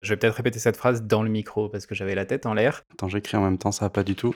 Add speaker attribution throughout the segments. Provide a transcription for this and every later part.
Speaker 1: Je vais peut-être répéter cette phrase dans le micro parce que j'avais la tête en l'air.
Speaker 2: Attends, j'écris en même temps, ça va pas du tout.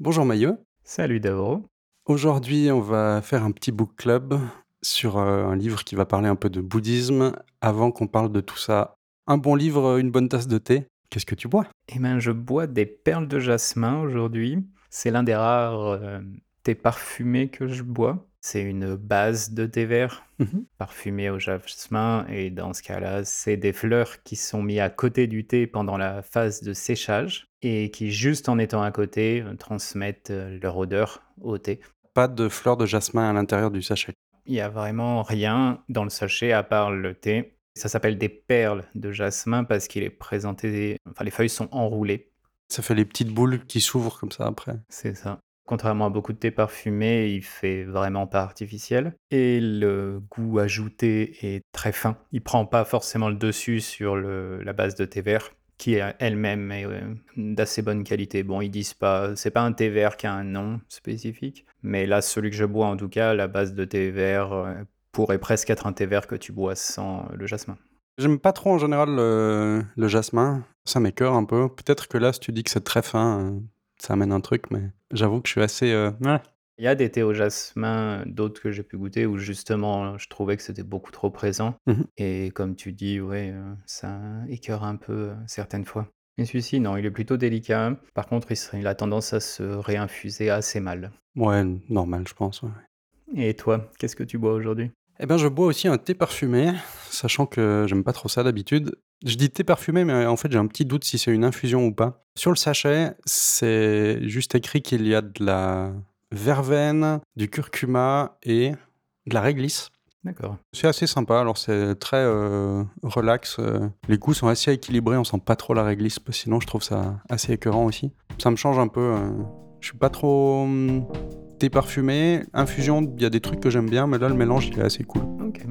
Speaker 2: Bonjour Maillot.
Speaker 1: Salut Davro.
Speaker 2: Aujourd'hui, on va faire un petit book club sur euh, un livre qui va parler un peu de bouddhisme. Avant qu'on parle de tout ça, un bon livre, une bonne tasse de thé. Qu'est-ce que tu bois?
Speaker 1: Eh ben, je bois des perles de jasmin aujourd'hui. C'est l'un des rares euh, thés parfumés que je bois. C'est une base de thé vert
Speaker 2: Mhm.
Speaker 1: parfumé au jasmin et dans ce cas-là, c'est des fleurs qui sont mises à côté du thé pendant la phase de séchage et qui, juste en étant à côté, transmettent euh, leur odeur au thé.
Speaker 2: Pas de fleurs de jasmin à l'intérieur du sachet.
Speaker 1: Il n'y a vraiment rien dans le sachet à part le thé. Ça s'appelle des perles de jasmin parce qu'il est présenté, enfin les feuilles sont enroulées,
Speaker 2: Ça fait les petites boules qui s'ouvrent comme ça après.
Speaker 1: c'est ça. Contrairement à beaucoup de thé parfumé, il fait vraiment pas artificiel. Et le goût ajouté est très fin. Il prend pas forcément le dessus sur la base de thé vert, qui elle-même est euh, d'assez bonne qualité. Bon, ils disent pas, c'est pas un thé vert qui a un nom spécifique, mais là, celui que je bois en tout cas, la base de thé vert euh, pourrait presque être un thé vert que tu bois sans le jasmin.
Speaker 2: J'aime pas trop en général le, le jasmin. Ça m'écœure un peu. Peut-être que là, si tu dis que c'est très fin, euh, ça amène un truc, mais j'avoue que je suis assez. euh, ouais.
Speaker 1: Il y a des thés au jasmin, d'autres que j'ai pu goûter, où justement je trouvais que c'était beaucoup trop présent.
Speaker 2: Mhm.
Speaker 1: Et comme tu dis, ouais, euh, ça écœure un peu euh, certaines fois. Mais celui-ci, non, il est plutôt délicat. Par contre, il, serait- il a tendance à se réinfuser assez mal.
Speaker 2: Ouais, normal, je pense. ouais.
Speaker 1: Et toi, qu'est-ce que tu bois aujourd'hui?
Speaker 2: Eh ben, je bois aussi un thé parfumé, sachant que j'aime pas trop ça d'habitude. Je dis thé parfumé, mais en fait, j'ai un petit doute si c'est une infusion ou pas. Sur le sachet, c'est juste écrit qu'il y a de la verveine, du curcuma et de la réglisse.
Speaker 1: D'accord.
Speaker 2: C'est assez sympa, alors c'est très euh, relax. euh, les goûts sont assez équilibrés, on sent pas trop la réglisse, parce que sinon je trouve ça assez écœurant aussi. Ça me change un peu. euh, je suis pas trop hum, thé parfumé. Infusion, il y a des trucs que j'aime bien, mais là le mélange il est assez cool.
Speaker 1: Ok.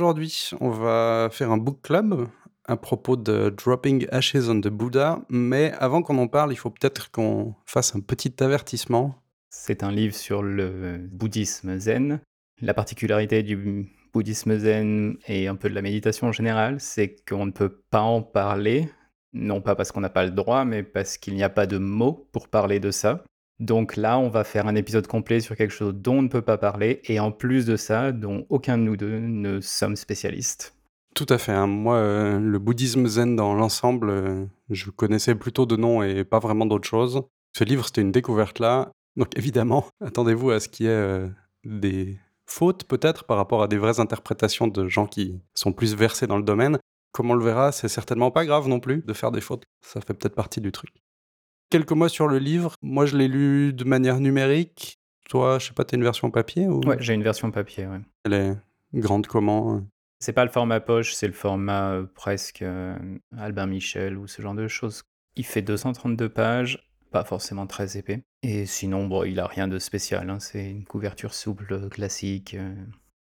Speaker 2: Aujourd'hui, on va faire un book club à propos de Dropping Ashes on the Buddha, mais avant qu'on en parle, il faut peut-être qu'on fasse un petit avertissement.
Speaker 1: C'est un livre sur le bouddhisme zen. La particularité du bouddhisme zen et un peu de la méditation en général, c'est qu'on ne peut pas en parler, non pas parce qu'on n'a pas le droit, mais parce qu'il n'y a pas de mots pour parler de ça. Donc là, on va faire un épisode complet sur quelque chose dont on ne peut pas parler, et en plus de ça, dont aucun de nous deux ne sommes spécialistes.
Speaker 2: Tout à fait. hein. Moi, euh, le bouddhisme zen dans l'ensemble, euh, je connaissais plutôt de nom et pas vraiment d'autre chose. Ce livre, c'était une découverte là. Donc évidemment, attendez-vous à ce qu'il y ait euh, des fautes peut-être par rapport à des vraies interprétations de gens qui sont plus versés dans le domaine. Comme on le verra, c'est certainement pas grave non plus de faire des fautes. Ça fait peut-être partie du truc. Quelques mots sur le livre. Moi, je l'ai lu de manière numérique. Toi, je sais pas, t'as une version papier ou?
Speaker 1: Ouais, j'ai une version papier, ouais.
Speaker 2: elle est grande comment euh?
Speaker 1: C'est pas le format poche, c'est le format euh, presque euh, Albin Michel ou ce genre de choses. Il fait 232 pages, pas forcément très épais. Et sinon, bon, il a rien de spécial, hein, c'est une couverture souple, classique. euh.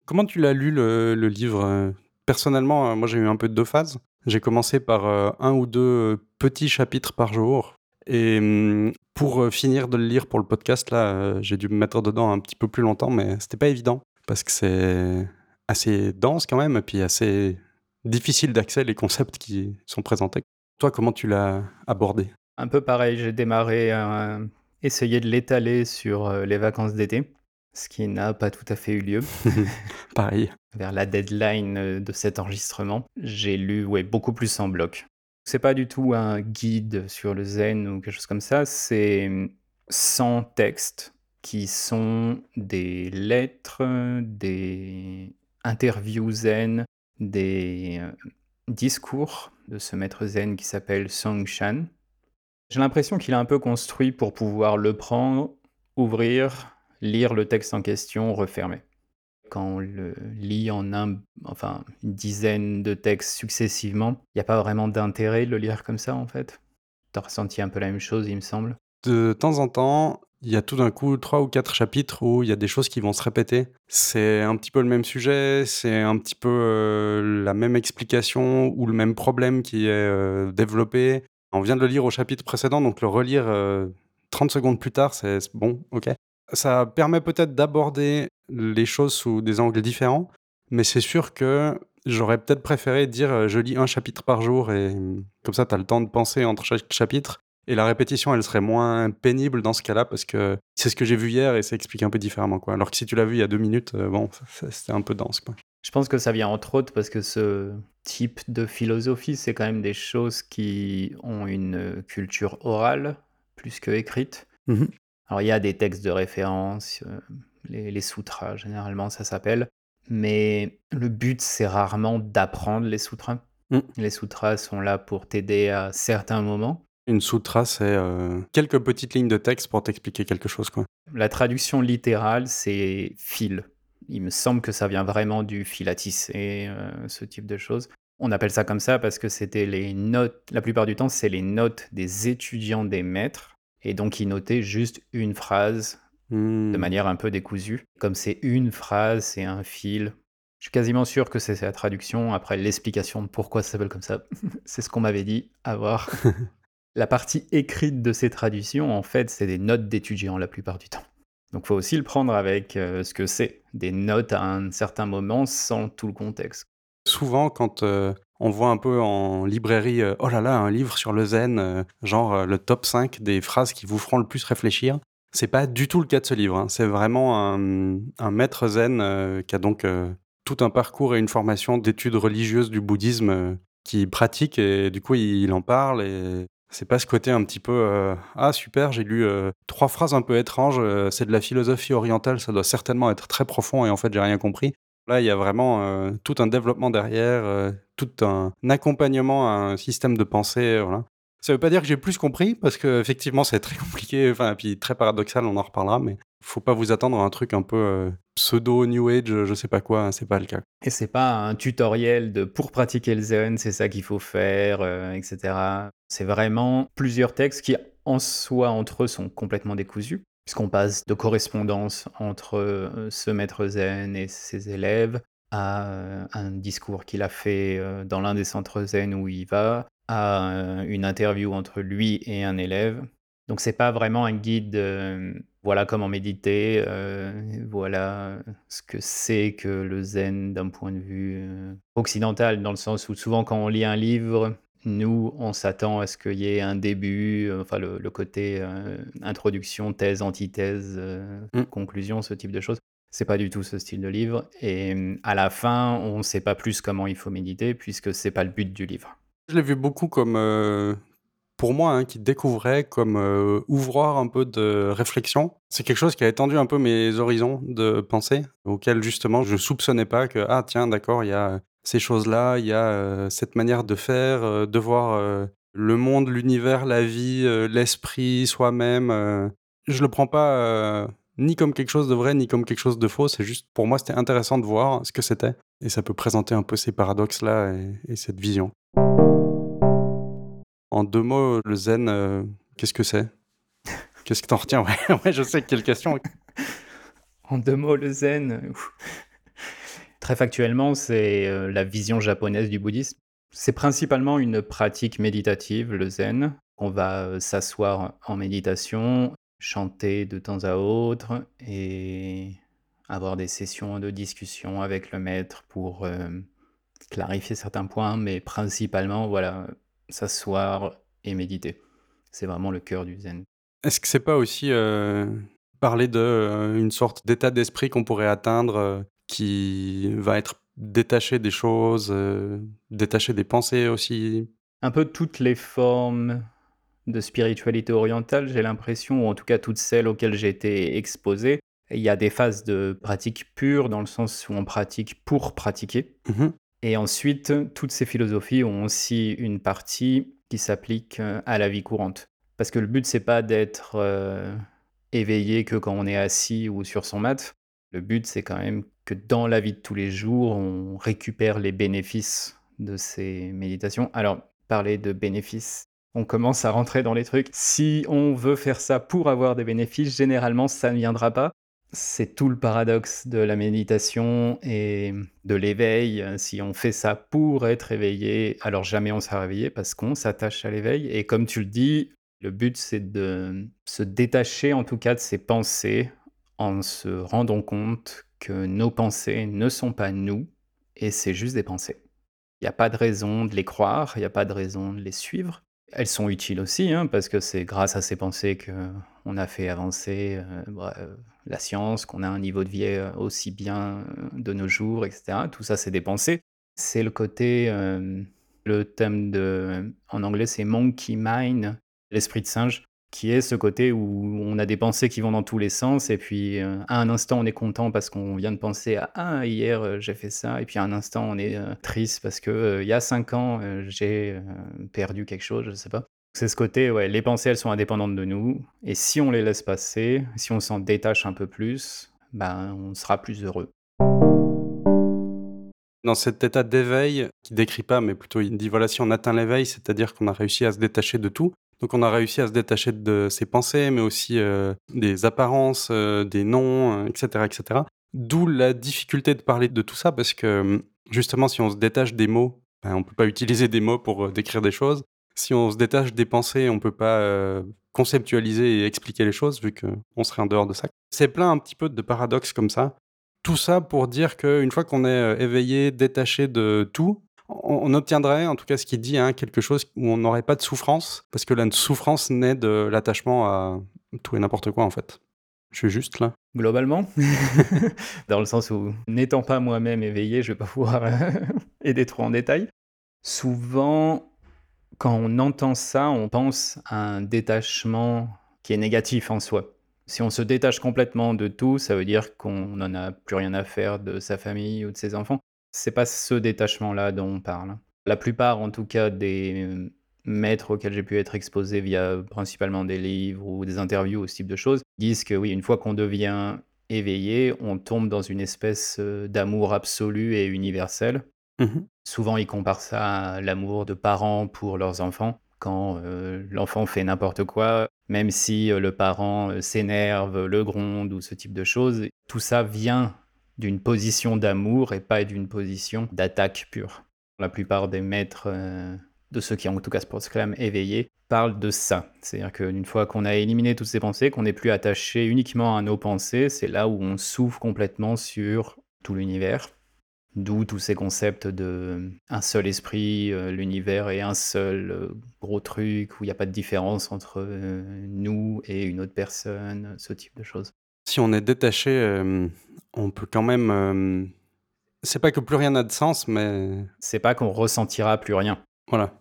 Speaker 2: Comment tu l'as lu le, le livre Personnellement, moi j'ai eu un peu de deux phases. J'ai commencé par un ou deux petits chapitres par jour. Et hum, pour euh, finir de le lire pour le podcast, là, euh, j'ai dû me mettre dedans un petit peu plus longtemps, mais c'était pas évident parce que c'est assez dense quand même, et puis assez difficile d'accès les concepts qui sont présentés. Toi, comment tu l'as abordé?
Speaker 1: Un peu pareil, j'ai démarré à essayer de l'étaler sur euh, les vacances d'été, ce qui n'a pas tout à fait eu lieu.
Speaker 2: Pareil.
Speaker 1: vers la deadline euh, de cet enregistrement, j'ai lu ouais, beaucoup plus en bloc. C'est pas du tout un guide sur le zen ou quelque chose comme ça, c'est 100 textes qui sont des lettres, des interviews zen, des euh, discours de ce maître zen qui s'appelle Song Shan. J'ai l'impression qu'il a un peu construit pour pouvoir le prendre, ouvrir, lire le texte en question, refermer quand on le lit en un, enfin, une dizaine de textes successivement, il n'y a pas vraiment d'intérêt de le lire comme ça, en fait? Tu as ressenti un peu la même chose, il me semble?
Speaker 2: De temps en temps, il y a tout d'un coup 3 ou 4 chapitres où il y a des choses qui vont se répéter. C'est un petit peu le même sujet, c'est un petit peu, heu, la même explication ou le même problème qui est, heu, développé. On vient de le lire au chapitre précédent, donc le relire, heu, 30 secondes plus tard, c'est bon, OK. Ça permet peut-être d'aborder les choses sous des angles différents, mais c'est sûr que j'aurais peut-être préféré dire, je lis un chapitre par jour et comme ça tu as le temps de penser entre chaque chapitre et la répétition, elle serait moins pénible dans ce cas-là parce que c'est ce que j'ai vu hier et ça explique un peu différemment, quoi. Alors que si tu l'as vu il y a 2 minutes, bon, c'était un peu dense, quoi.
Speaker 1: Je pense que ça vient entre autres parce que ce type de philosophie, c'est quand même des choses qui ont une culture orale plus que écrite.
Speaker 2: Mmh
Speaker 1: Alors il y a des textes de référence, euh, les, les sutras généralement ça s'appelle, mais le but c'est rarement d'apprendre les sutras.
Speaker 2: Mmh.
Speaker 1: Les sutras sont là pour t'aider à certains moments.
Speaker 2: Une sutra, c'est, heu, quelques petites lignes de texte pour t'expliquer quelque chose, quoi.
Speaker 1: La traduction littérale c'est fil. Il me semble que ça vient vraiment du fil à tisser, euh, ce type de choses. On appelle ça comme ça parce que c'était les notes, la plupart du temps c'est les notes des étudiants des maîtres, et donc ils notaient juste une phrase de
Speaker 2: Mmh.
Speaker 1: manière un peu décousue. Comme c'est une phrase, c'est un fil. Je suis quasiment sûr que c'est la traduction. Après, l'explication de pourquoi ça s'appelle comme ça, c'est ce qu'on m'avait dit à voir. la partie écrite de ces traductions, en fait, c'est des notes d'étudiants la plupart du temps. Donc, faut aussi le prendre avec euh, ce que c'est, des notes à un certain moment sans tout le contexte.
Speaker 2: Souvent, quand, heu, on voit un peu en librairie, heu: «Oh là là, un livre sur le zen, heu, genre, heu, le top 5 des phrases qui vous feront le plus réfléchir», c'est pas du tout le cas de ce livre, hein. C'est vraiment un, maître zen, qui a donc, tout un parcours et une formation d'études religieuses du bouddhisme, heu, qu'il pratique et du coup, il en parle et c'est pas ce côté un petit peu, «Ah super, j'ai lu, 3 phrases un peu étranges, c'est de la philosophie orientale, ça doit certainement être très profond et en fait, j'ai rien compris». Là, il y a vraiment, heu, tout un développement derrière, heu, tout un accompagnement à un système de pensée, voilà. Ça veut pas dire que j'ai plus compris parce qu'effectivement, c'est très compliqué, enfin, puis très paradoxal, on en reparlera, mais faut pas vous attendre à un truc un peu, pseudo new age, je sais pas quoi, hein, c'est pas le cas.
Speaker 1: Et c'est pas un tutoriel de pour pratiquer le zen, c'est ça qu'il faut faire, euh, etc. C'est vraiment plusieurs textes qui, en soi, entre eux, sont complètement décousus, puisqu'on passe de correspondance entre euh, ce maître zen et ses élèves à euh, un discours qu'il a fait euh, dans l'un des centres zen où il va, à une interview entre lui et un élève. Donc c'est pas vraiment un guide, voilà comment méditer, voilà ce que c'est que le zen d'un point de vue occidental, dans le sens où souvent quand on lit un livre, nous on s'attend à ce qu'il y ait un début, euh, enfin le, le côté euh, introduction, thèse, antithèse, euh,
Speaker 2: Mmh.
Speaker 1: conclusion, ce type de choses. C'est pas du tout ce style de livre. Et euh, à la fin, on ne sait pas plus comment il faut méditer, puisque c'est pas le but du livre.
Speaker 2: Je l'ai vu beaucoup comme, pour moi, hein, qui découvrait comme, heu, ouvroir un peu de réflexion. C'est quelque chose qui a étendu un peu mes horizons de pensée, auxquels justement je soupçonnais pas que: «Ah tiens d'accord, il y a ces choses-là, il y a, heu, cette manière de faire, heu, de voir, heu, le monde, l'univers, la vie, l'esprit, soi-même». Je le prends pas, ni comme quelque chose de vrai, ni comme quelque chose de faux. C'est juste pour moi, c'était intéressant de voir ce que c'était et ça peut présenter un peu ces paradoxes-là et et cette vision. En 2 mots, le zen, qu'est-ce que c'est? Qu'est-ce que tu en retiens? Ouais, ouais, je sais, quelle question!
Speaker 1: En deux mots, le zen. Très factuellement, c'est euh, la vision japonaise du bouddhisme. C'est principalement une pratique méditative, le zen. On va euh, s'asseoir en méditation, chanter de temps à autre et avoir des sessions de discussion avec le maître pour euh, clarifier certains points, mais principalement, voilà, s'asseoir et méditer. C'est vraiment le cœur du zen.
Speaker 2: Est-ce que c'est pas aussi, parler de, heu, une sorte d'état d'esprit qu'on pourrait atteindre, qui va être détaché des choses, heu, détaché des pensées aussi?
Speaker 1: Un peu toutes les formes de spiritualité orientale, j'ai l'impression, ou en tout cas toutes celles auxquelles j'ai été exposé. Il y a des phases de pratique pure, dans le sens où on pratique pour pratiquer.
Speaker 2: Mmh
Speaker 1: Et ensuite, toutes ces philosophies ont aussi une partie qui s'applique euh, à la vie courante. Parce que le but, c'est pas d'être euh, éveillé que quand on est assis ou sur son mat. Le but, c'est quand même que dans la vie de tous les jours, on récupère les bénéfices de ces méditations. Alors, parler de bénéfices, on commence à rentrer dans les trucs. Si on veut faire ça pour avoir des bénéfices, généralement, ça ne viendra pas. C'est tout le paradoxe de la méditation et de l'éveil. Si on fait ça pour être éveillé, alors jamais on sera réveillé parce qu'on s'attache à l'éveil. Et comme tu le dis, le but c'est de se détacher en tout cas de ses pensées en se rendant compte que nos pensées ne sont pas nous et c'est juste des pensées. Il n'y a pas de raison de les croire, il n'y a pas de raison de les suivre. Elles sont utiles aussi, hein, parce que c'est grâce à ces pensées qu'on a fait avancer euh, bah, euh, la science, qu'on a un niveau de vie euh, aussi bien de nos jours, etc. Tout ça, c'est des pensées. C'est le côté, le thème de, en anglais, c'est monkey mind, l'esprit de singe qui est ce côté où on a des pensées qui vont dans tous les sens, et puis euh, à un instant on est content parce qu'on vient de penser à ah hier euh, j'ai fait ça, et puis à un instant on est euh, triste parce que il y a cinq ans j'ai perdu quelque chose, je sais pas. C'est ce côté, ouais, les pensées elles sont indépendantes de nous, et si on les laisse passer, si on s'en détache un peu plus, ben on sera plus heureux.
Speaker 2: Dans cet état d'éveil, qui décrit pas, mais plutôt il dit voilà, si on atteint l'éveil, c'est-à-dire qu'on a réussi à se détacher de tout, donc on a réussi à se détacher de ses pensées, mais aussi euh, des apparences, euh, des noms, etc., euh, etc. D'où la difficulté de parler de tout ça, parce que justement, si on se détache des mots, ben, on ne peut pas utiliser des mots pour décrire des choses. Si on se détache des pensées, on ne peut pas conceptualiser et expliquer les choses, vu qu'on serait en dehors de ça. C'est plein un petit peu de paradoxes comme ça. Tout ça pour dire qu'une fois qu'on est éveillé, détaché de tout, on, obtiendrait, en tout cas ce qu'il dit, hein, quelque chose où on n'aurait pas de souffrance, parce que la souffrance naît de l'attachement à tout et n'importe quoi en fait. Je suis juste là.
Speaker 1: Globalement, dans le sens où n'étant pas moi-même éveillé, je vais pas pouvoir aider trop en détail. Souvent, quand on entend ça, on pense à un détachement qui est négatif en soi. Si on se détache complètement de tout, ça veut dire qu'on n'en a plus rien à faire de sa famille ou de ses enfants. C'est pas ce détachement-là dont on parle. La plupart, en tout cas, des euh, maîtres auxquels j'ai pu être exposé via principalement des livres ou des interviews ou ce type de choses, disent que oui, une fois qu'on devient éveillé, on tombe dans une espèce euh, d'amour absolu et universel. Mmh Souvent, ils comparent ça à l'amour de parents pour leurs enfants. Quand euh, l'enfant fait n'importe quoi, même si le parent s'énerve, le gronde ou ce type de choses, tout ça vient d'une position d'amour et pas d'une position d'attaque pure. La plupart des maîtres, euh, de ceux qui en tout cas ce proclame éveillé, parlent de ça. C'est-à-dire qu'une fois qu'on a éliminé toutes ces pensées, qu'on n'est plus attaché uniquement à nos pensées, c'est là où on s'ouvre complètement sur tout l'univers. D'où tous ces concepts de un seul esprit, euh, l'univers et un seul euh, gros truc où il n'y a pas de différence entre nous et une autre personne, ce type de choses.
Speaker 2: Si on est détaché, on peut quand même, c'est pas que plus rien n'a de sens, mais
Speaker 1: C'est pas qu'on ressentira plus rien
Speaker 2: voilà.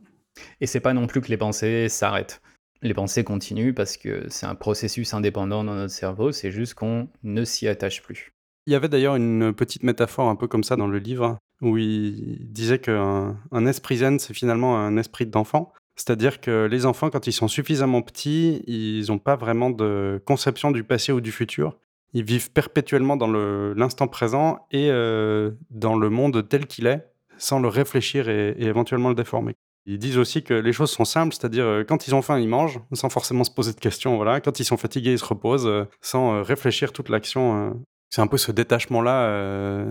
Speaker 1: et c'est pas non plus que les pensées s'arrêtent. Les pensées continuent parce que c'est un processus indépendant dans notre cerveau, c'est juste qu'on ne s'y attache plus.
Speaker 2: Il y avait d'ailleurs une petite métaphore un peu comme ça dans le livre, où il disait qu'un un esprit zen, c'est finalement un esprit d'enfant. C'est-à-dire que les enfants, quand ils sont suffisamment petits, ils n'ont pas vraiment de conception du passé ou du futur. Ils vivent perpétuellement dans l'instant présent et euh, dans le monde tel qu'il est, sans le réfléchir et, éventuellement le déformer. Ils disent aussi que les choses sont simples, c'est-à-dire euh, quand ils ont faim, ils mangent, sans forcément se poser de questions. Voilà. Quand ils sont fatigués, ils se reposent, euh, sans réfléchir toute l'action. C'est un peu ce détachement-là.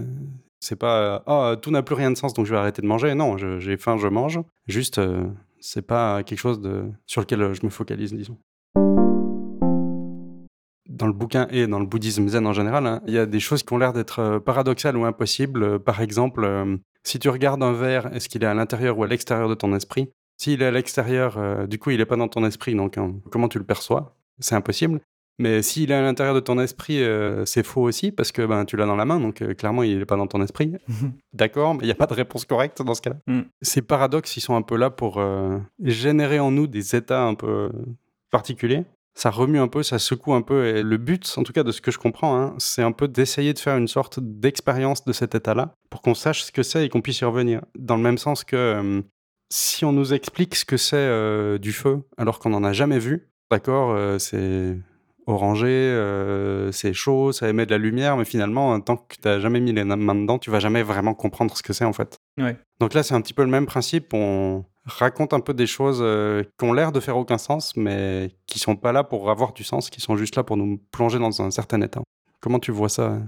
Speaker 2: c'est pas oh, tout n'a plus rien de sens, donc je vais arrêter de manger. Non, j'ai faim, je mange. Juste, c'est pas quelque chose sur lequel je me focalise, disons. Dans le bouquin et dans le bouddhisme zen en général, hein, il y a des choses qui ont l'air d'être euh, paradoxales ou impossibles. Par exemple, euh, si tu regardes un verre, est-ce qu'il est à l'intérieur ou à l'extérieur de ton esprit? S'il est à l'extérieur, euh, du coup, il n'est pas dans ton esprit, donc hein, comment tu le perçois? C'est impossible. Mais s'il est à l'intérieur de ton esprit, euh, c'est faux aussi, parce que ben, tu l'as dans la main, donc euh, clairement, il n'est pas dans ton esprit. D'accord, mais il n'y a pas de réponse correcte dans ce cas-là. Mm. Ces paradoxes, ils sont un peu là pour euh, générer en nous des états un peu particuliers. Ça remue un peu, ça secoue un peu, et le but, en tout cas de ce que je comprends, hein, c'est un peu d'essayer de faire une sorte d'expérience de cet état-là, pour qu'on sache ce que c'est et qu'on puisse y revenir. Dans le même sens que si on nous explique ce que c'est du feu, alors qu'on n'en a jamais vu, d'accord, c'est orangé, euh, c'est chaud, ça émet de la lumière, mais finalement, tant que tu n'as jamais mis les mains dedans, tu vas jamais vraiment comprendre ce que c'est en fait. Donc là, c'est un petit peu le même principe. On... raconte un peu des choses euh, qui ont l'air de faire aucun sens, mais qui sont pas là pour avoir du sens, qui sont juste là pour nous plonger dans un certain état. Comment tu vois ça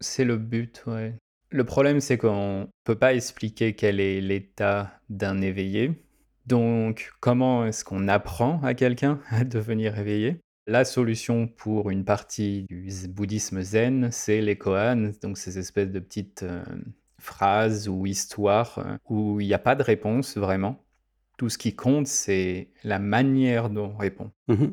Speaker 1: C'est le but, ouais. Le problème, c'est qu'on peut pas expliquer quel est l'état d'un éveillé. Donc, comment est-ce qu'on apprend à quelqu'un à devenir éveillé? La solution pour une partie du bouddhisme zen, c'est les koans, donc ces espèces de petites euh, phrases ou histoires euh, où il n'y a pas de réponse vraiment. Tout ce qui compte, c'est la manière dont on répond.
Speaker 2: Mmh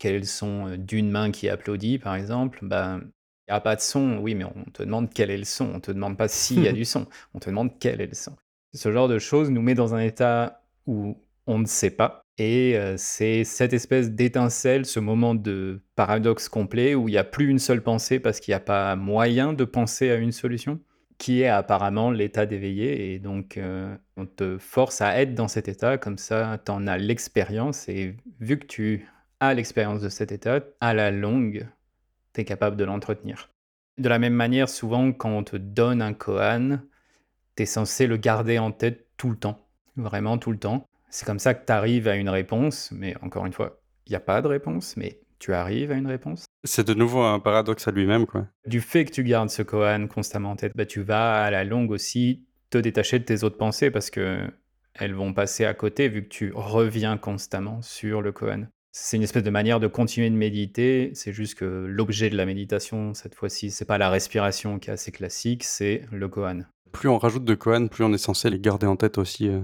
Speaker 1: Quels sont euh, d'une main qui applaudit, par exemple ben, il n'y a pas de son, oui, mais on te demande quel est le son. On te demande pas s'il y a du son. On te demande quel est le son. Ce genre de choses nous met dans un état où on ne sait pas. Et c'est cette espèce d'étincelle, ce moment de paradoxe complet où il n'y a plus une seule pensée parce qu'il n'y a pas moyen de penser à une solution, qui est apparemment l'état d'éveillé. Et donc, on te force à être dans cet état, comme ça, tu en as l'expérience. Et vu que tu as l'expérience de cet état, à la longue, tu es capable de l'entretenir. De la même manière, souvent, quand on te donne un koan, tu es censé le garder en tête tout le temps, vraiment tout le temps. C'est comme ça que tu arrives à une réponse, mais encore une fois, il n'y a pas de réponse, mais tu arrives à une réponse.
Speaker 2: C'est de nouveau un paradoxe à lui-même, quoi.
Speaker 1: Du fait que tu gardes ce koan constamment en tête, bah, tu vas à la longue aussi te détacher de tes autres pensées parce que elles vont passer à côté vu que tu reviens constamment sur le koan. C'est une espèce de manière de continuer de méditer. C'est juste que l'objet de la méditation, cette fois-ci, c'est pas la respiration qui est assez classique, c'est le koan.
Speaker 2: Plus on rajoute de koan, plus on est censé les garder en tête aussi. Euh.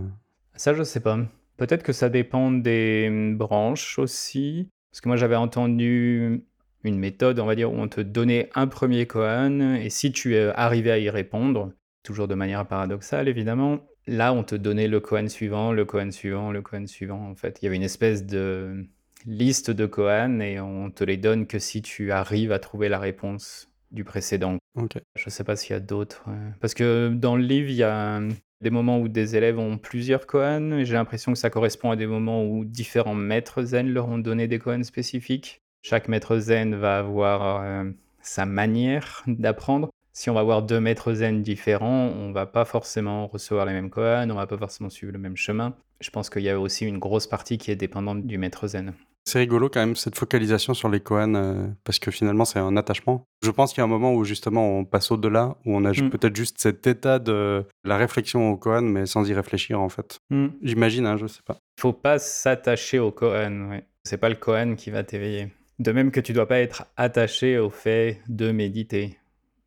Speaker 1: Ça, je sais pas. Peut-être que ça dépend des hum, branches aussi. Parce que moi, j'avais entendu une méthode, on va dire, où on te donnait un premier koan, et si tu arrivais à y répondre, toujours de manière paradoxale évidemment, là, on te donnait le koan suivant, le koan suivant, le koan suivant. En fait, il y avait une espèce de liste de koan et on te les donne que si tu arrives à trouver la réponse du précédent.
Speaker 2: Ok.
Speaker 1: Je sais pas s'il y a d'autres. Parce que dans le livre, il y a des moments où des élèves ont plusieurs koans et j'ai l'impression que ça correspond à des moments où différents maîtres zen leur ont donné des koans spécifiques. Chaque maître zen va avoir euh, sa manière d'apprendre. Si on va avoir deux maîtres zen différents, on va pas forcément recevoir les mêmes koans, on va pas forcément suivre le même chemin. Je pense qu'il y a aussi une grosse partie qui est dépendante du maître zen.
Speaker 2: C'est rigolo quand même cette focalisation sur les koans euh, parce que finalement c'est un attachement. Je pense qu'il y a un moment où justement on passe au-delà, où on a
Speaker 1: Mm.
Speaker 2: peut-être juste cet état de la réflexion au koan mais sans y réfléchir en fait.
Speaker 1: Mm.
Speaker 2: J'imagine, hein, je sais pas.
Speaker 1: faut pas s'attacher au. Ouais. C'est pas le koan qui va t'éveiller. De même que tu dois pas être attaché au fait de méditer,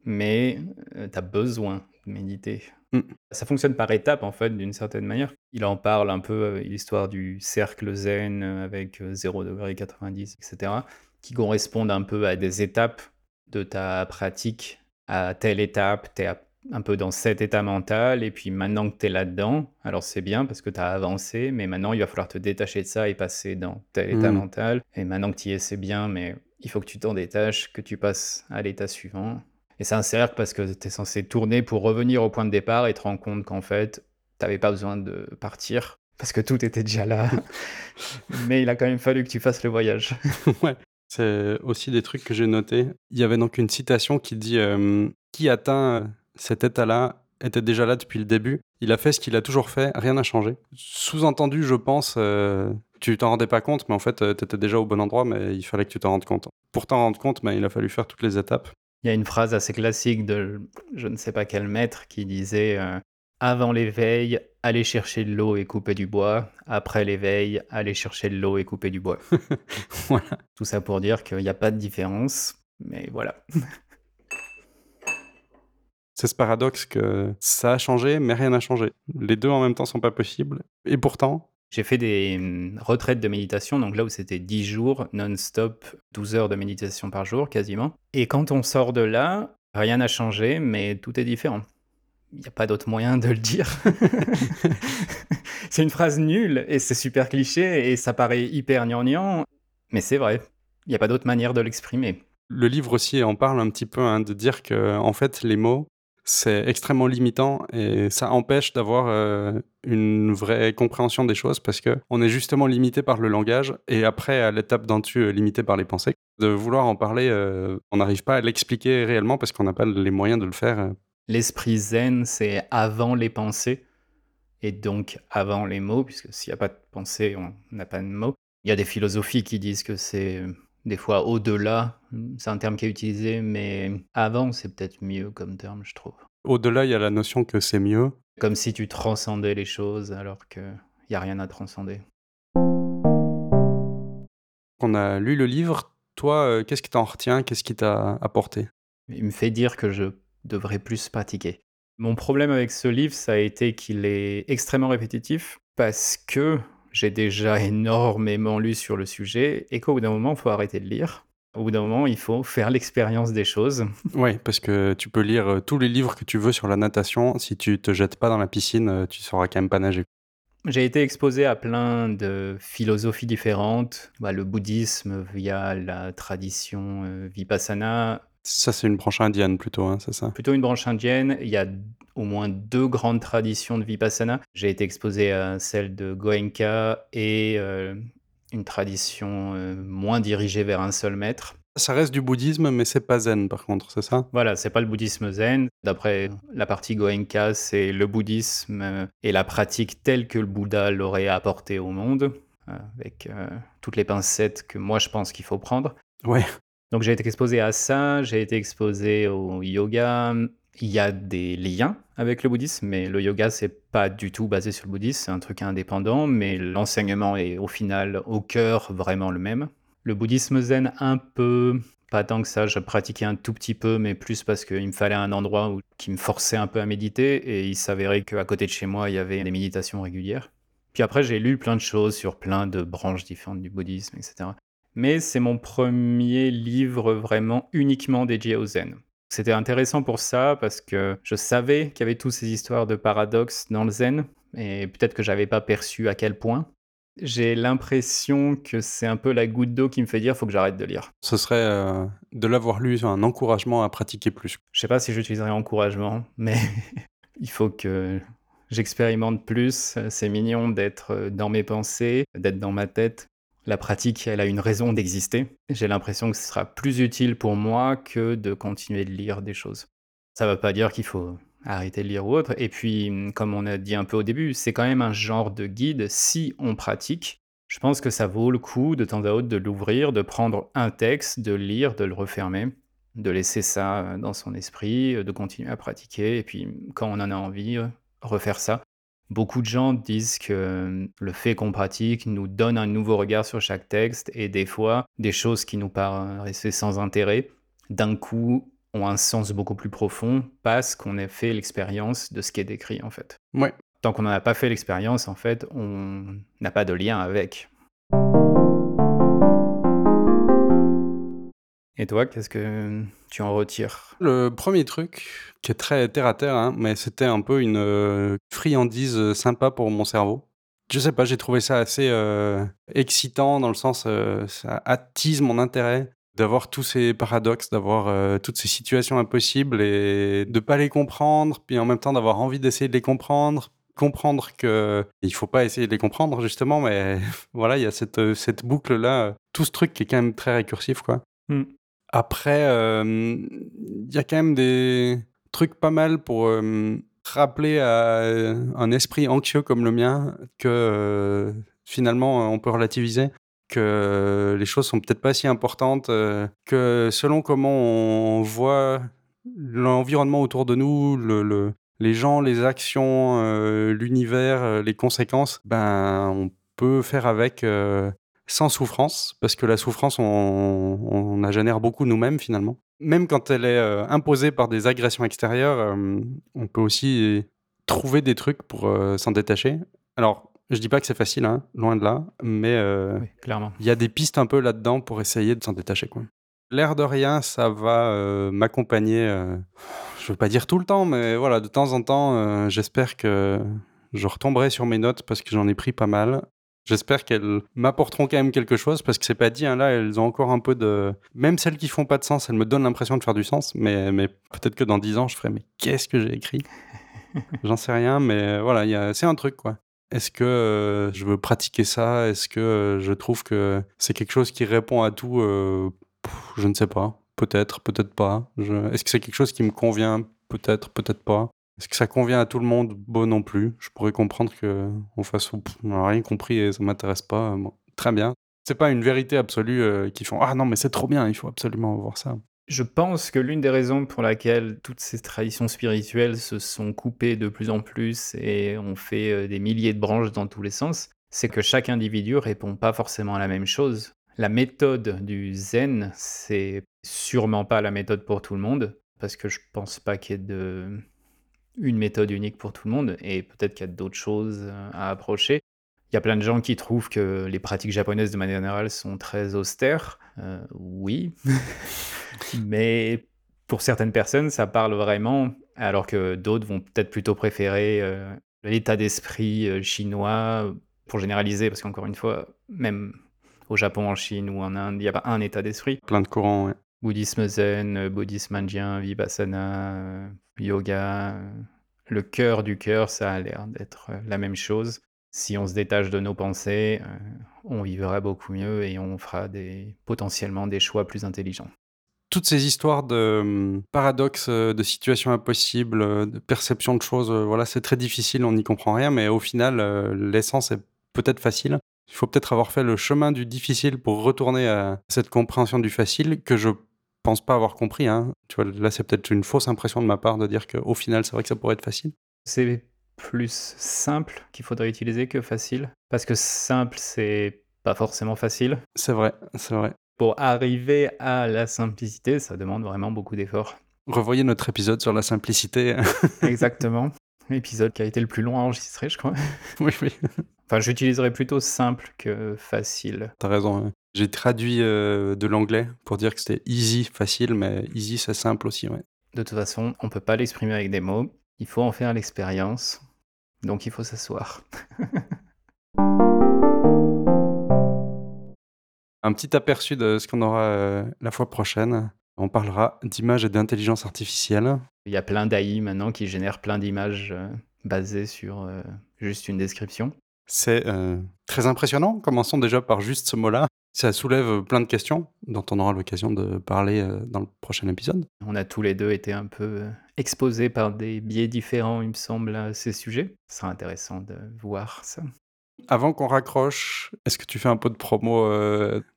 Speaker 1: mais tu as besoin de méditer.
Speaker 2: Mm.
Speaker 1: Ça fonctionne par étapes en fait, d'une certaine manière. Il en parle un peu, euh, l'histoire du cercle zen euh, avec euh, 0 degré 90, etc., qui correspondent un peu à des étapes de ta pratique. À telle étape, tu es un peu dans cet état mental, et puis maintenant que tu es là-dedans, alors c'est bien parce que tu as avancé, mais maintenant il va falloir te détacher de ça et passer dans tel état
Speaker 2: Mm.
Speaker 1: mental. Et maintenant que tu y es, c'est bien, mais il faut que tu t'en détaches, que tu passes à l'état suivant. Et c'est un cercle parce que tu es censé tourner pour revenir au point de départ et te rendre compte qu'en fait, t'avais pas besoin de partir parce que tout était déjà là. Mais il a quand même fallu que tu fasses le voyage.
Speaker 2: ouais. C'est aussi des trucs que j'ai notés. Il y avait donc une citation qui dit euh, Qui atteint cet état-là était déjà là depuis le début. Il a fait ce qu'il a toujours fait, rien n'a changé. Sous-entendu, je pense, euh, tu t'en rendais pas compte, mais en fait, tu étais déjà au bon endroit, mais il fallait que tu t'en rendes compte. Pour t'en rendre compte, ben, il a fallu faire toutes les étapes.
Speaker 1: Il y a une phrase assez classique de je ne sais pas quel maître qui disait euh, Avant l'éveil, allez chercher de l'eau et couper du bois. Après l'éveil, allez chercher de l'eau et couper du bois.
Speaker 2: voilà.
Speaker 1: Tout ça pour dire qu'il n'y a pas de différence. Mais voilà.
Speaker 2: C'est ce paradoxe que ça a changé, mais rien n'a changé. Les deux en même temps sont pas possibles. Et pourtant,
Speaker 1: J'ai fait des hum, retraites de méditation, donc là où c'était 10 jours non-stop, 12 heures de méditation par jour quasiment. Et quand on sort de là, rien n'a changé, mais tout est différent. Il n'y a pas d'autre moyen de le dire. c'est une phrase nulle et c'est super cliché et ça paraît hyper gnangnan, mais c'est vrai. Il n'y a pas d'autre manière de l'exprimer.
Speaker 2: le livre aussi en parle un petit peu, hein, de dire que en fait les mots c'est extrêmement limitant et ça empêche d'avoir euh, une vraie compréhension des choses parce que on est justement limité par le langage et après à l'étape d'en dessus euh, limité par les pensées. De vouloir en parler, euh, on n'arrive pas à l'expliquer réellement parce qu'on n'a pas les moyens de le faire.
Speaker 1: L'esprit zen, c'est avant les pensées. et donc avant les mots, puisque s'il n'y a pas de pensée, on n'a pas de mots. Il y a des philosophies qui disent que c'est des fois au-delà, c'est un terme qui est utilisé, mais avant, c'est peut-être mieux comme terme, je trouve.
Speaker 2: Au-delà, il y a la notion que c'est mieux.
Speaker 1: Comme si tu transcendais les choses alors qu'il n'y a rien à transcender.
Speaker 2: On a lu le livre. Toi, euh, qu'est-ce qui t'en retient? Qu'est-ce qui t'a apporté?
Speaker 1: Il me fait dire que je devrais plus pratiquer. Mon problème avec ce livre, ça a été qu'il est extrêmement répétitif parce que j'ai déjà énormément lu sur le sujet et qu'au bout d'un moment, il faut arrêter de lire. Au bout d'un moment, il faut faire l'expérience des choses.
Speaker 2: Oui, parce que tu peux lire euh, tous les livres que tu veux sur la natation. Si tu te jettes pas dans la piscine, euh, tu sauras quand même pas nager.
Speaker 1: J'ai été exposé à plein de philosophies différentes, bah, le bouddhisme via la tradition euh, vipassana.
Speaker 2: Ça, c'est une branche indienne plutôt, hein, c'est ça?
Speaker 1: Plutôt une branche indienne. Il y a au moins deux grandes traditions de vipassana. J'ai été exposé à celle de Goenka et euh, une tradition euh, moins dirigée vers un seul maître.
Speaker 2: Ça reste du bouddhisme, mais c'est pas zen par contre, c'est ça?
Speaker 1: Voilà, c'est pas le bouddhisme zen. D'après la partie Goenka, c'est le bouddhisme et la pratique telle que le Bouddha l'aurait apporté au monde, avec euh, toutes les pincettes que moi je pense qu'il faut prendre.
Speaker 2: Ouais.
Speaker 1: Donc j'ai été exposé à ça, j'ai été exposé au yoga, il y a des liens avec le bouddhisme, mais le yoga, c'est pas du tout basé sur le bouddhisme, c'est un truc indépendant, mais l'enseignement est au final, au cœur, vraiment le même. Le bouddhisme zen, un peu, pas tant que ça, je pratiquais un tout petit peu, mais plus parce qu'il me fallait un endroit qui me forçait un peu à méditer, et il s'avérait qu'à côté de chez moi, il y avait des méditations régulières. Puis après, j'ai lu plein de choses sur plein de branches différentes du bouddhisme, etc. Mais c'est mon premier livre vraiment uniquement dédié au zen. C'était intéressant pour ça parce que je savais qu'il y avait toutes ces histoires de paradoxes dans le zen et peut-être que j'avais pas perçu à quel point. J'ai l'impression que c'est un peu la goutte d'eau qui me fait dire faut que j'arrête de lire.
Speaker 2: Ce serait euh, de l'avoir lu un encouragement à pratiquer plus.
Speaker 1: Je sais pas si j'utiliserais encouragement, mais il faut que j'expérimente plus. C'est mignon d'être dans mes pensées, d'être dans ma tête la pratique, elle a une raison d'exister. J'ai l'impression que ce sera plus utile pour moi que de continuer de lire des choses. Ça ne veut pas dire qu'il faut arrêter de lire ou autre. Et puis, comme on a dit un peu au début, c'est quand même un genre de guide si on pratique. Je pense que ça vaut le coup de temps à autre de l'ouvrir, de prendre un texte, de lire, de le refermer, de laisser ça dans son esprit, de continuer à pratiquer. Et puis, quand on en a envie, refaire ça. Beaucoup de gens disent que le fait qu'on pratique nous donne un nouveau regard sur chaque texte et des fois, des choses qui nous paraissaient sans intérêt, d'un coup, ont un sens beaucoup plus profond parce qu'on a fait l'expérience de ce qui est décrit en fait.
Speaker 2: Ouais.
Speaker 1: Tant qu'on n'en a pas fait l'expérience, en fait, on n'a pas de lien avec. Et toi, qu'est-ce que tu en retires?
Speaker 2: Le premier truc, qui est très terre à terre, hein, mais c'était un peu une euh, friandise euh, sympa pour mon cerveau. Je sais pas, j'ai trouvé ça assez euh, excitant dans le sens, ça attise mon intérêt d'avoir tous ces paradoxes, d'avoir toutes ces situations impossibles et de pas les comprendre, puis en même temps d'avoir envie d'essayer de les comprendre, comprendre que il faut pas essayer de les comprendre justement, mais voilà, il y a cette, cette boucle là, tout ce truc qui est quand même très récursif quoi.
Speaker 1: Hmm.
Speaker 2: Après, il y a quand même des trucs pas mal pour rappeler à un esprit anxieux comme le mien que finalement on peut relativiser, que les choses sont peut-être pas si importantes, que selon comment on voit l'environnement autour de nous, le, les gens, les actions, l'univers, les conséquences, ben on peut faire avec sans souffrance, parce que la souffrance, on, la génère beaucoup nous-mêmes finalement. Même quand elle est euh, imposée par des agressions extérieures, euh, on peut aussi trouver des trucs pour euh, s'en détacher. Alors, je dis pas que c'est facile, hein, loin de là, mais
Speaker 1: clairement.
Speaker 2: Il y a des pistes un peu là-dedans pour essayer de s'en détacher. L'air de rien, ça va m'accompagner. je veux pas dire tout le temps, mais voilà, de temps en temps, j'espère que je retomberai sur mes notes parce que j'en ai pris pas mal. J'espère qu'elles m'apporteront quand même quelque chose parce que c'est pas dit. Hein, là, elles ont encore un peu de. Même celles qui font pas de sens, elles me donnent l'impression de faire du sens. Mais, mais peut-être que dans dix ans, je ferai mais qu'est-ce que j'ai écrit? J'en sais rien, mais voilà, c'est un truc quoi. Est-ce que euh, je veux pratiquer ça? Est-ce que euh, je trouve que c'est quelque chose qui répond à tout? Euh, Je ne sais pas. Peut-être, peut-être pas. Est-ce que c'est quelque chose qui me convient? Peut-être, peut-être pas. Est-ce que ça convient à tout le monde? Bon, non plus. Je pourrais comprendre qu'on fasse: «On n'a rien compris et ça m'intéresse pas», bon, très bien. C'est pas une vérité absolue, heu, qui font: «Ah non, mais c'est trop bien, il faut absolument voir ça».
Speaker 1: Je pense que l'une des raisons pour laquelle toutes ces traditions spirituelles se sont coupées de plus en plus et ont fait, heu, des milliers de branches dans tous les sens, c'est que chaque individu répond pas forcément à la même chose. La méthode du zen, c'est sûrement pas la méthode pour tout le monde, parce que je pense pas qu'il y ait de une méthode unique pour tout le monde et peut-être qu'il y a d'autres choses, heu, à approcher. Il y a plein de gens qui trouvent que les pratiques japonaises, de manière générale, sont très austères. Heu, oui, mais pour certaines personnes, ça parle vraiment, alors que d'autres vont peut-être plutôt préférer, heu, l'état d'esprit, chinois, pour généraliser, parce qu'encore une fois, même au Japon, en Chine ou en Inde, il y a pas un état d'esprit.
Speaker 2: Plein de courants, ouais.
Speaker 1: Bouddhisme zen, heu, bouddhisme indien, vipassana, heu, yoga, heu, le cœur du cœur, ça a l'air d'être, la même chose. Si on se détache de nos pensées, on vivra beaucoup mieux et on fera potentiellement des choix plus intelligents.
Speaker 2: Toutes ces histoires de, mmh, paradoxes, de situations impossibles, de perception de choses, voilà, c'est très difficile, on n'y comprend rien, mais au final, l'essence est peut-être facile. Il faut peut-être avoir fait le chemin du difficile pour retourner à cette compréhension du facile que je pense pas avoir compris, hein. Tu vois, là, c'est peut-être une fausse impression de ma part de dire qu'au final, c'est vrai que ça pourrait être facile.
Speaker 1: C'est plus simple qu'il faudrait utiliser que facile, parce que simple, c'est pas forcément facile.
Speaker 2: C'est vrai, c'est vrai.
Speaker 1: Pour arriver à la simplicité, ça demande vraiment beaucoup d'efforts.
Speaker 2: Revoyez notre épisode sur la simplicité.
Speaker 1: Exactement. L'épisode qui a été le plus long à enregistrer, je crois.
Speaker 2: Oui, oui.
Speaker 1: Enfin, j'utiliserais plutôt simple que facile.
Speaker 2: Tu as raison, ouais. J'ai traduit, heu, de l'anglais pour dire que c'était easy, facile, mais easy, c'est simple aussi, ouais.
Speaker 1: De toute façon, on peut pas l'exprimer avec des mots, il faut en faire l'expérience, donc il faut s'asseoir.
Speaker 2: Un petit aperçu de ce qu'on aura, heu, la fois prochaine. On parlera d'images et d'intelligence artificielle.
Speaker 1: Il y a plein d'AI maintenant qui génèrent plein d'images, heu, basées sur, juste une description.
Speaker 2: C'est, heu, très impressionnant. Commençons déjà par juste ce mot-là. Ça soulève plein de questions dont on aura l'occasion de parler, heu, dans le prochain épisode.
Speaker 1: On a tous les 2 été un peu, exposés par des biais différents, il me semble, à ces sujets. Ce sera intéressant de voir ça.
Speaker 2: Avant qu'on raccroche, est-ce que tu fais un peu de promo,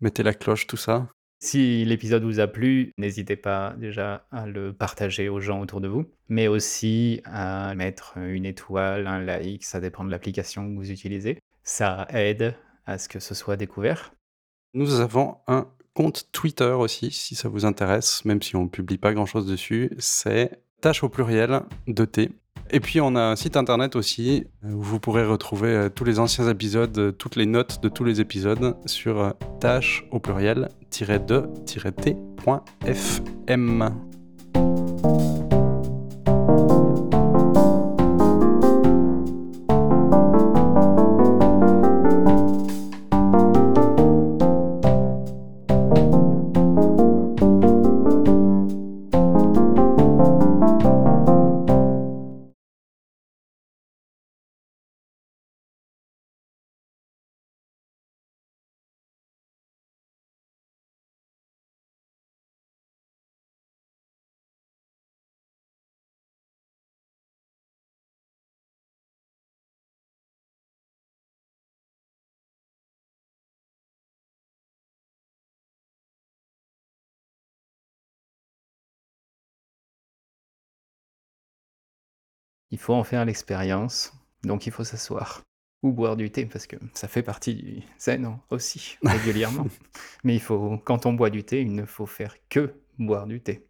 Speaker 2: mettez la cloche, tout ça?
Speaker 1: Si l'épisode vous a plu, n'hésitez pas déjà à le partager aux gens autour de vous, mais aussi à mettre une étoile, un like, ça dépend de l'application que vous utilisez. Ça aide à ce que ce soit découvert.
Speaker 2: Nous avons un compte Twitter aussi, si ça vous intéresse, même si on publie pas grand-chose dessus. C'est tâche au pluriel de. Et puis on a un site internet aussi euh, où vous pourrez retrouver euh, tous les anciens épisodes, euh, toutes les notes de tous les épisodes sur tâche au pluriel-2-t.fm.
Speaker 1: Il faut en faire l'expérience, donc il faut s'asseoir ou boire du thé parce que ça fait partie du zen aussi, régulièrement. Mais il faut quand on boit du thé, il ne faut faire que boire du thé.